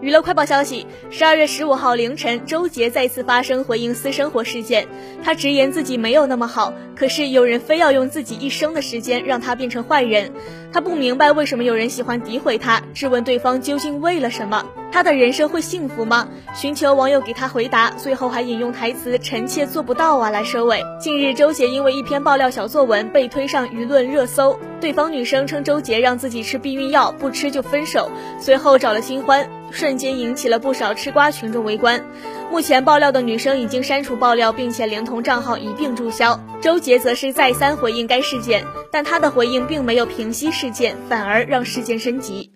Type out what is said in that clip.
娱乐快报消息：十二月十五号凌晨，周杰再次发声回应私生活事件。他直言自己没有那么好，可是有人非要用自己一生的时间让他变成坏人。他不明白为什么有人喜欢诋毁他，质问对方究竟为了什么？他的人生会幸福吗？寻求网友给他回答，最后还引用台词“臣妾做不到啊”来收尾。近日，周杰因为一篇爆料小作文被推上舆论热搜，对方女生称周杰让自己吃避孕药，不吃就分手，随后找了新欢。瞬间引起了不少吃瓜群众围观。目前爆料的女生已经删除爆料，并且连同账号一并注销。周杰则是再三回应该事件，但他的回应并没有平息事件，反而让事件升级。